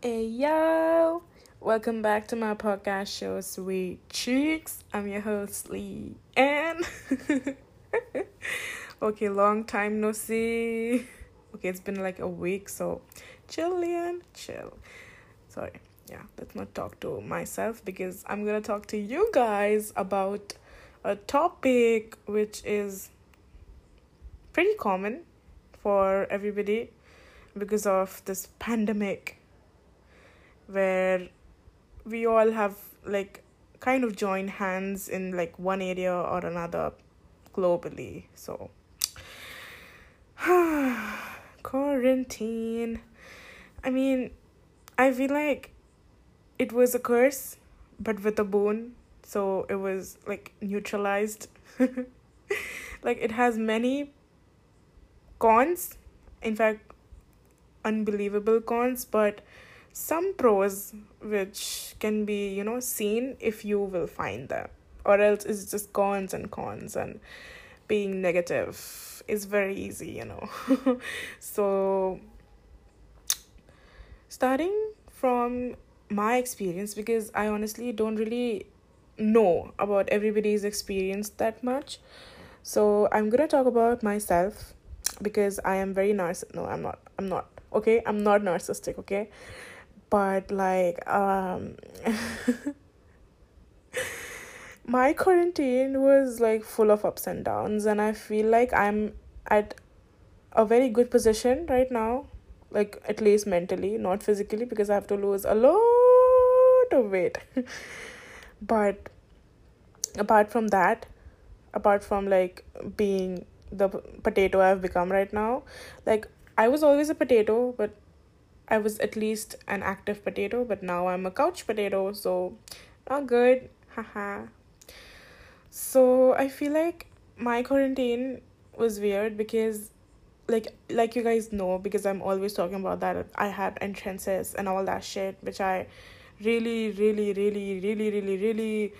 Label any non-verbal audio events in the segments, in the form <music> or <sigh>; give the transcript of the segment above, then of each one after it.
Hey yo! Welcome back to my podcast show, Sweet Cheeks. I'm your host, Lee. Ann. <laughs> okay, long time no see. Okay, it's been like a week, so chill, Leon, chill. Sorry, yeah, let's not talk to myself because I'm gonna talk to you guys about a topic which is pretty common for everybody because of this pandemic where we all have like kind of joined hands in like one area or another globally. So <sighs> quarantine. I mean i feel like it was a curse but with a boon. So it was like neutralized. <laughs> Like it has many cons. In fact unbelievable cons but some pros which can be you know seen if you will find them. Or else it's just cons and cons and being negative is very easy you know. <laughs> So starting from my experience because i honestly don't really know about everybody's experience that much. So i'm gonna talk about myself because i am very narciss no i'm not i'm not okay? I'm not narcissistic okay but like um <laughs> my quarantine was like full of ups and downs and i feel like i'm at a very good position right now like at least mentally not physically because i have to lose a lot of weight. <laughs> But apart from that apart from like being the potato i've become right now like i was always a potato but I was at least an active potato, but now I'm a couch potato, so not good. Haha. so I feel like my quarantine was weird because like like you guys know because I'm always talking about that I had entrances and all that shit which I really really really really really really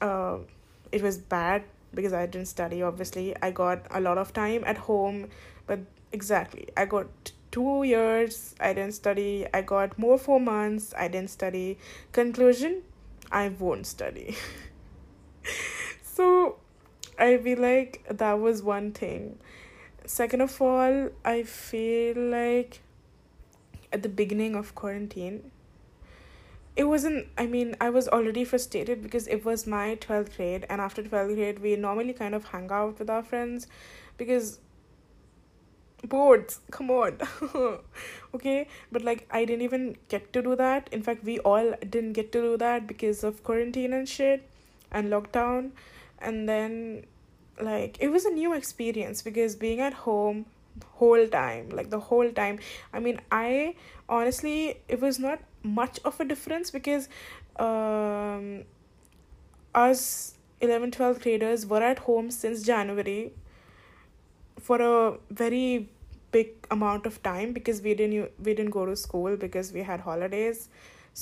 uh it was bad because I didn't study obviously I got a lot of time at home but exactly I got two years I didn't study. I got more four months. I didn't study. Conclusion I won't study. <laughs> so I feel like that was one thing. Second of all, I feel like at the beginning of quarantine, it wasn't, I mean, I was already frustrated because it was my 12th grade, and after 12th grade, we normally kind of hang out with our friends because boards. Come on. <laughs> Okay? But like i didn't even get to do that. In fact we all didn't get to do that because of quarantine and shit and lockdown. And then like it was a new experience because being at home whole time like the whole time i mean i honestly it was not much of a difference because um us 11 12 graders were at home since january for a very big amount of time because we didn't we didn't go to school because we had holidays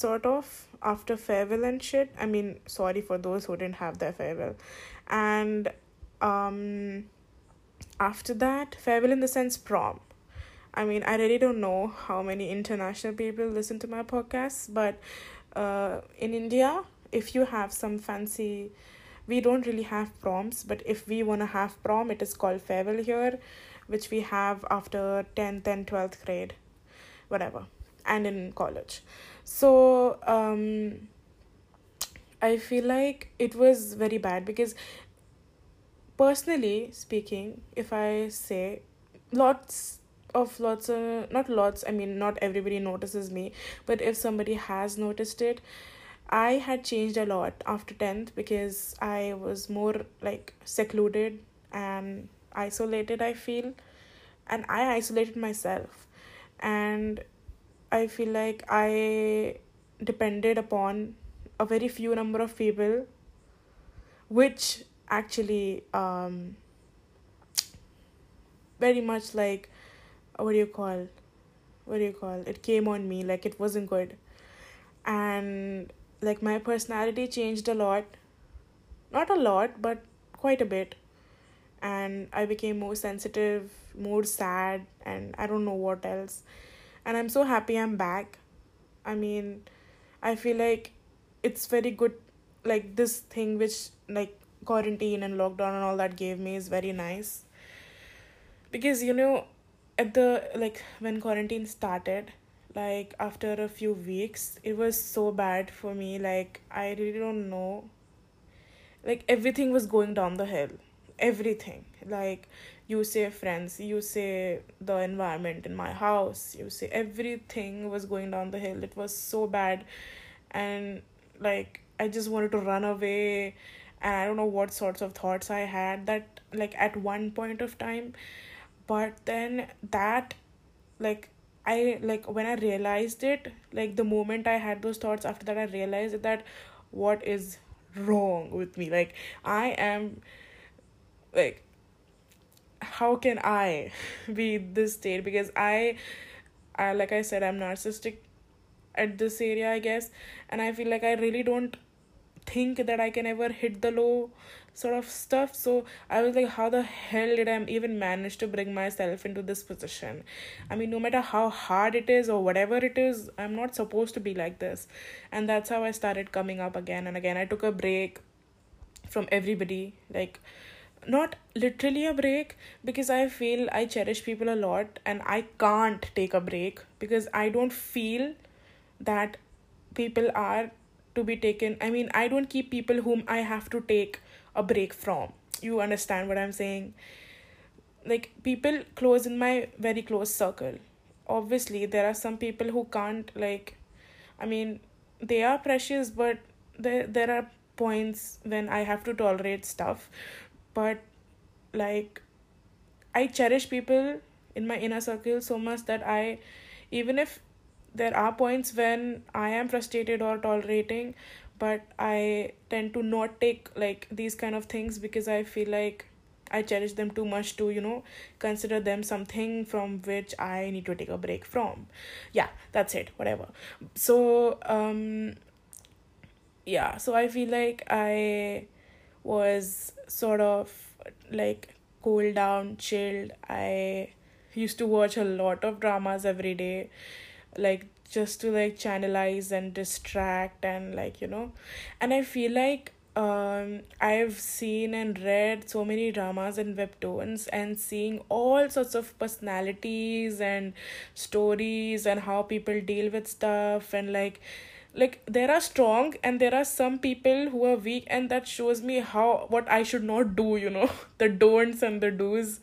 sort of after farewell and shit. I mean sorry for those who didn't have their farewell. And um after that farewell in the sense prom. I mean i really don't know how many international people listen to my podcast but uh in india if you have some fancy we don't really have proms but if we want to have prom it is called farewell here which we have after 10th and 12th grade whatever and in college. So um i feel like it was very bad because personally speaking if i say lots of lots of not lots i mean not everybody notices me but if somebody has noticed it i had changed a lot after 10th because i was more like secluded and isolated i feel and i isolated myself. And i feel like i depended upon a very few number of people which actually um very much like what do you call what do you call it came on me like it wasn't good. And like my personality changed a lot. Not a lot but quite a bit and I became more sensitive, more sad, and I don't know what else. And I'm so happy I'm back I mean, I feel like it's very good. Like this thing which like quarantine and lockdown and all that gave me is very nice. Because you know, at the like when quarantine started, like after a few weeks, it was so bad for me. Like I really don't know. Like everything was going down the hill. Everything. Like you say friends you say the environment in my house you say everything was going down the hill. It was so bad. And like i just wanted to run away. And i don't know what sorts of thoughts i had that like at one point of time. But then that like i like when i realized it like the moment i had those thoughts after that i realized that what is wrong with me? Like i am like how can I <laughs> be this state? Because I, I like I said, I'm narcissistic at this area, I guess, and I feel like I really don't think that I can ever hit the low sort of stuff. So I was like, how the hell did I even manage to bring myself into this position? I mean, no matter how hard it is or whatever it is, I'm not supposed to be like this. And that's how I started coming up again and again. I took a break from everybody. Like, not literally a break because I feel I cherish people a lot and I can't take a break because I don't feel that people are to be taken. I mean, I don't keep people whom I have to take a break from. You understand what I'm saying? Like, people close in my very close circle. Obviously, there are some people who can't, like, I mean, they are precious, but there, there are points when I have to tolerate stuff but like i cherish people in my inner circle so much that i even if there are points when i am frustrated or tolerating but i tend to not take like these kind of things because i feel like i cherish them too much to you know consider them something from which i need to take a break from. Yeah that's it whatever. So um yeah so i feel like i was sort of like cooled down, chilled. I used to watch a lot of dramas every day, like just to like channelize and distract and like you know, and I feel like um I've seen and read so many dramas and webtoons and seeing all sorts of personalities and stories and how people deal with stuff and like like there are strong and there are some people who are weak and that shows me how what i should not do you know <laughs> the don'ts and the do's.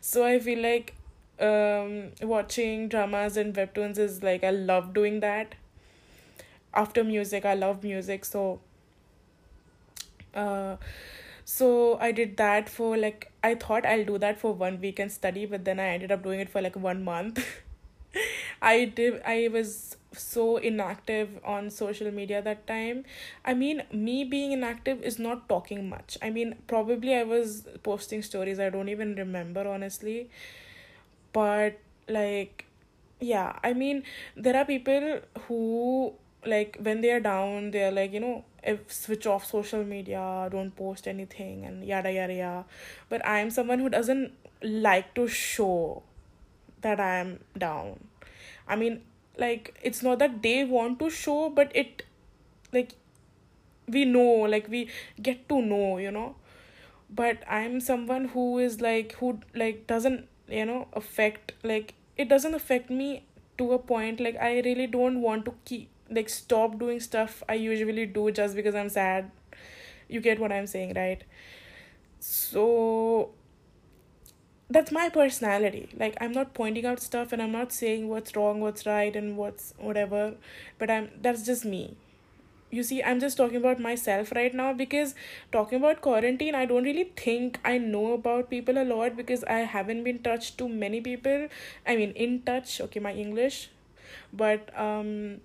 So i feel like um watching dramas and webtoons is like i love doing that. After music i love music so uh so i did that for like i thought i'll do that for one week and study but then i ended up doing it for like one month. <laughs> I did i was so inactive on social media that time. I mean me being inactive is not talking much. I mean probably i was posting stories i don't even remember honestly. But like yeah i mean there are people who like when they are down they're like you know if switch off social media don't post anything and yada yada yada. But i'm someone who doesn't like to show that i'm down. I mean like it's not that they want to show but it like we know like we get to know you know. But i'm someone who is like who like doesn't you know affect like it doesn't affect me to a point like i really don't want to keep like stop doing stuff i usually do just because i'm sad. You get what i'm saying right? So that's my personality. Like i'm not pointing out stuff and i'm not saying what's wrong what's right and what's whatever but i'm that's just me. You see i'm just talking about myself right now because talking about quarantine i don't really think i know about people a lot because i haven't been touched to many people. I mean in touch okay my english but um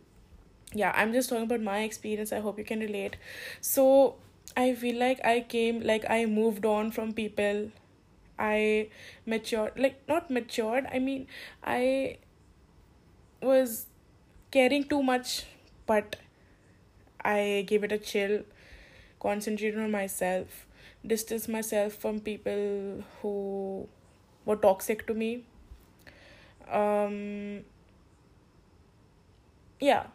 yeah i'm just talking about my experience. I hope you can relate. So i feel like i came like i moved on from people I matured, like not matured, I mean, I was caring too much, but I gave it a chill, concentrated on myself, distance myself from people who were toxic to me. Um, yeah,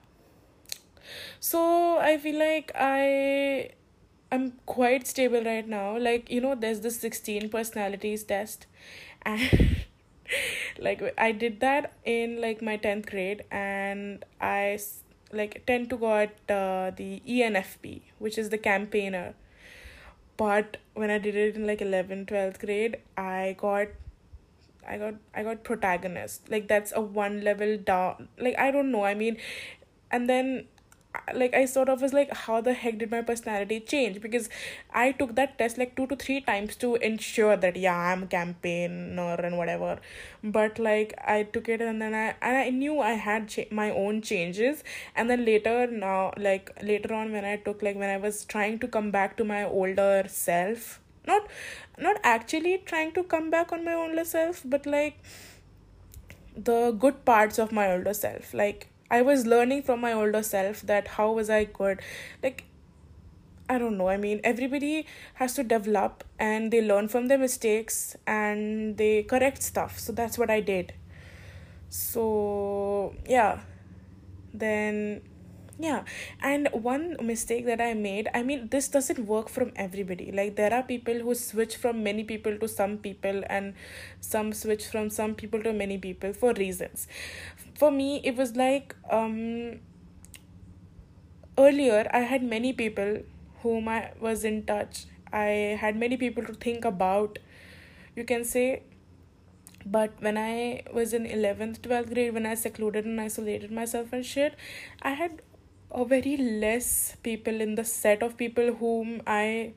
so i feel like i i'm quite stable right now like you know there's this 16 personalities test <laughs> and like i did that in like my 10th grade and i like tend to got uh, the enfp which is the campaigner but when i did it in like 11th 12th grade i got I got I got protagonist. Like that's a one level down. Like I don't know. I mean, and then like I sort of was like, how the heck did my personality change? Because I took that test like two to three times to ensure that yeah, I'm campaigner and whatever. But like I took it and then I and I knew I had cha- my own changes. And then later now, like later on when I took like when I was trying to come back to my older self, not not actually trying to come back on my older self but like the good parts of my older self like i was learning from my older self that how was i good. Like i don't know. I mean everybody has to develop and they learn from their mistakes and they correct stuff. So that's what i did. So yeah. Then yeah and one mistake that i made i mean this doesn't work from everybody. Like there are people who switch from many people to some people and some switch from some people to many people for reasons. For me it was like um earlier i had many people whom i was in touch. I had many people to think about you can say. But when i was in 11th 12th grade when i secluded and isolated myself and shit i had a very less people in the set of people whom I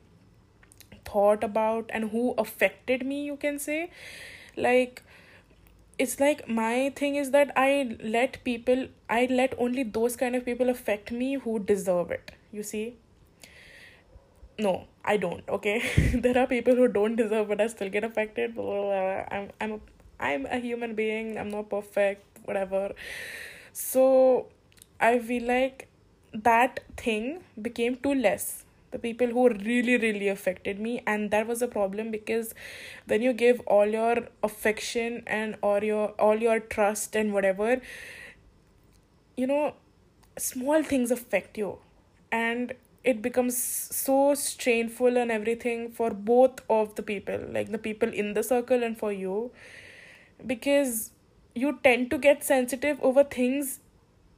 thought about and who affected me, you can say. Like, it's like my thing is that I let people, I let only those kind of people affect me who deserve it, you see. No, I don't. Okay, <laughs> there are people who don't deserve, but I still get affected. I'm, I'm, a, I'm a human being. I'm not perfect. Whatever. So, I feel like that thing became too less. The people who really really affected me. And that was a problem because when you give all your affection and or your all your trust and whatever you know small things affect you. And it becomes so strainful and everything for both of the people like the people in the circle and for you. Because you tend to get sensitive over things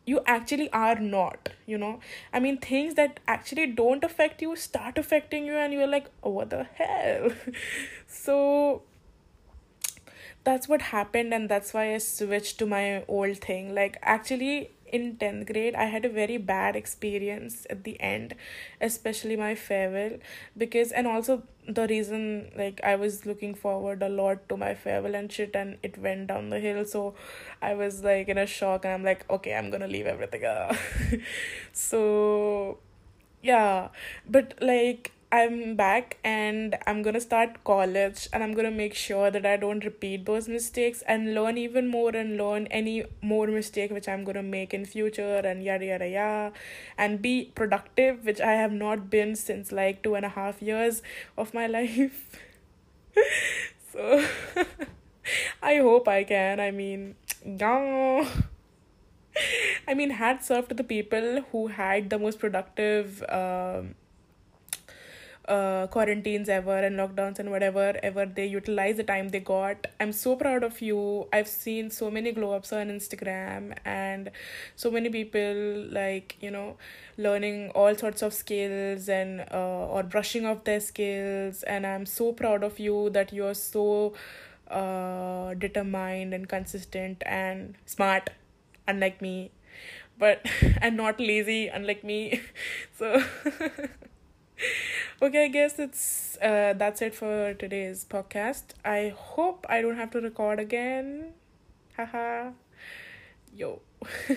you actually are not you know? I mean things that actually don't affect you start affecting you and you're like oh, what the hell? <laughs> So that's what happened and that's why i switched to my old thing. Like actually in 10th grade i had a very bad experience at the end especially my farewell because and also the reason like i was looking forward a lot to my farewell and shit and it went down the hill. So i was like in a shock and i'm like okay i'm gonna leave everything. <laughs> So yeah. But like I'm back and I'm gonna start college and I'm gonna make sure that I don't repeat those mistakes and learn even more and learn any more mistake which I'm gonna make in future and yada yada yada and be productive which I have not been since like two and a half years of my <laughs> life. so <laughs> I hope I can. I mean, <tsk> yeah. <laughs> I mean, hats off to the people who had the most productive um, uh, quarantines ever and lockdowns and whatever ever they utilize the time they got. I'm so proud of you. I've seen so many glow ups on instagram and so many people like you know learning all sorts of skills and uh, or brushing off their skills. And i'm so proud of you that you're so uh, determined and consistent and smart unlike me. But <laughs> and not lazy unlike me. <laughs> So <laughs> okay, I guess it's uh that's it for today's podcast. I hope I don't have to record again. Haha. Yo. <laughs>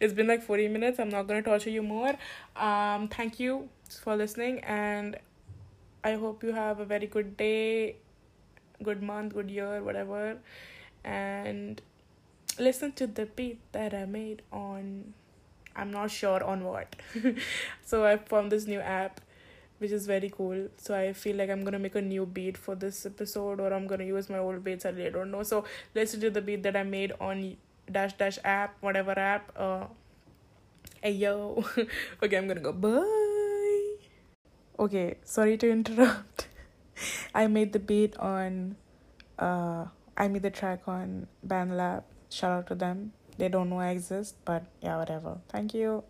it's been like 40 minutes. I'm not gonna torture you more. Um thank you for listening and I hope you have a very good day, good month, good year, whatever. And listen to the beat that I made on I'm not sure on what. <laughs> so I found this new app which is very cool. So I feel like I'm gonna make a new beat for this episode, or I'm gonna use my old beats. I really don't know. So listen to the beat that I made on dash dash app, whatever app. Uh, hey yo, <laughs> okay, I'm gonna go bye. Okay, sorry to interrupt. <laughs> I made the beat on, uh, I made the track on BandLab. Shout out to them. They don't know I exist, but yeah, whatever. Thank you.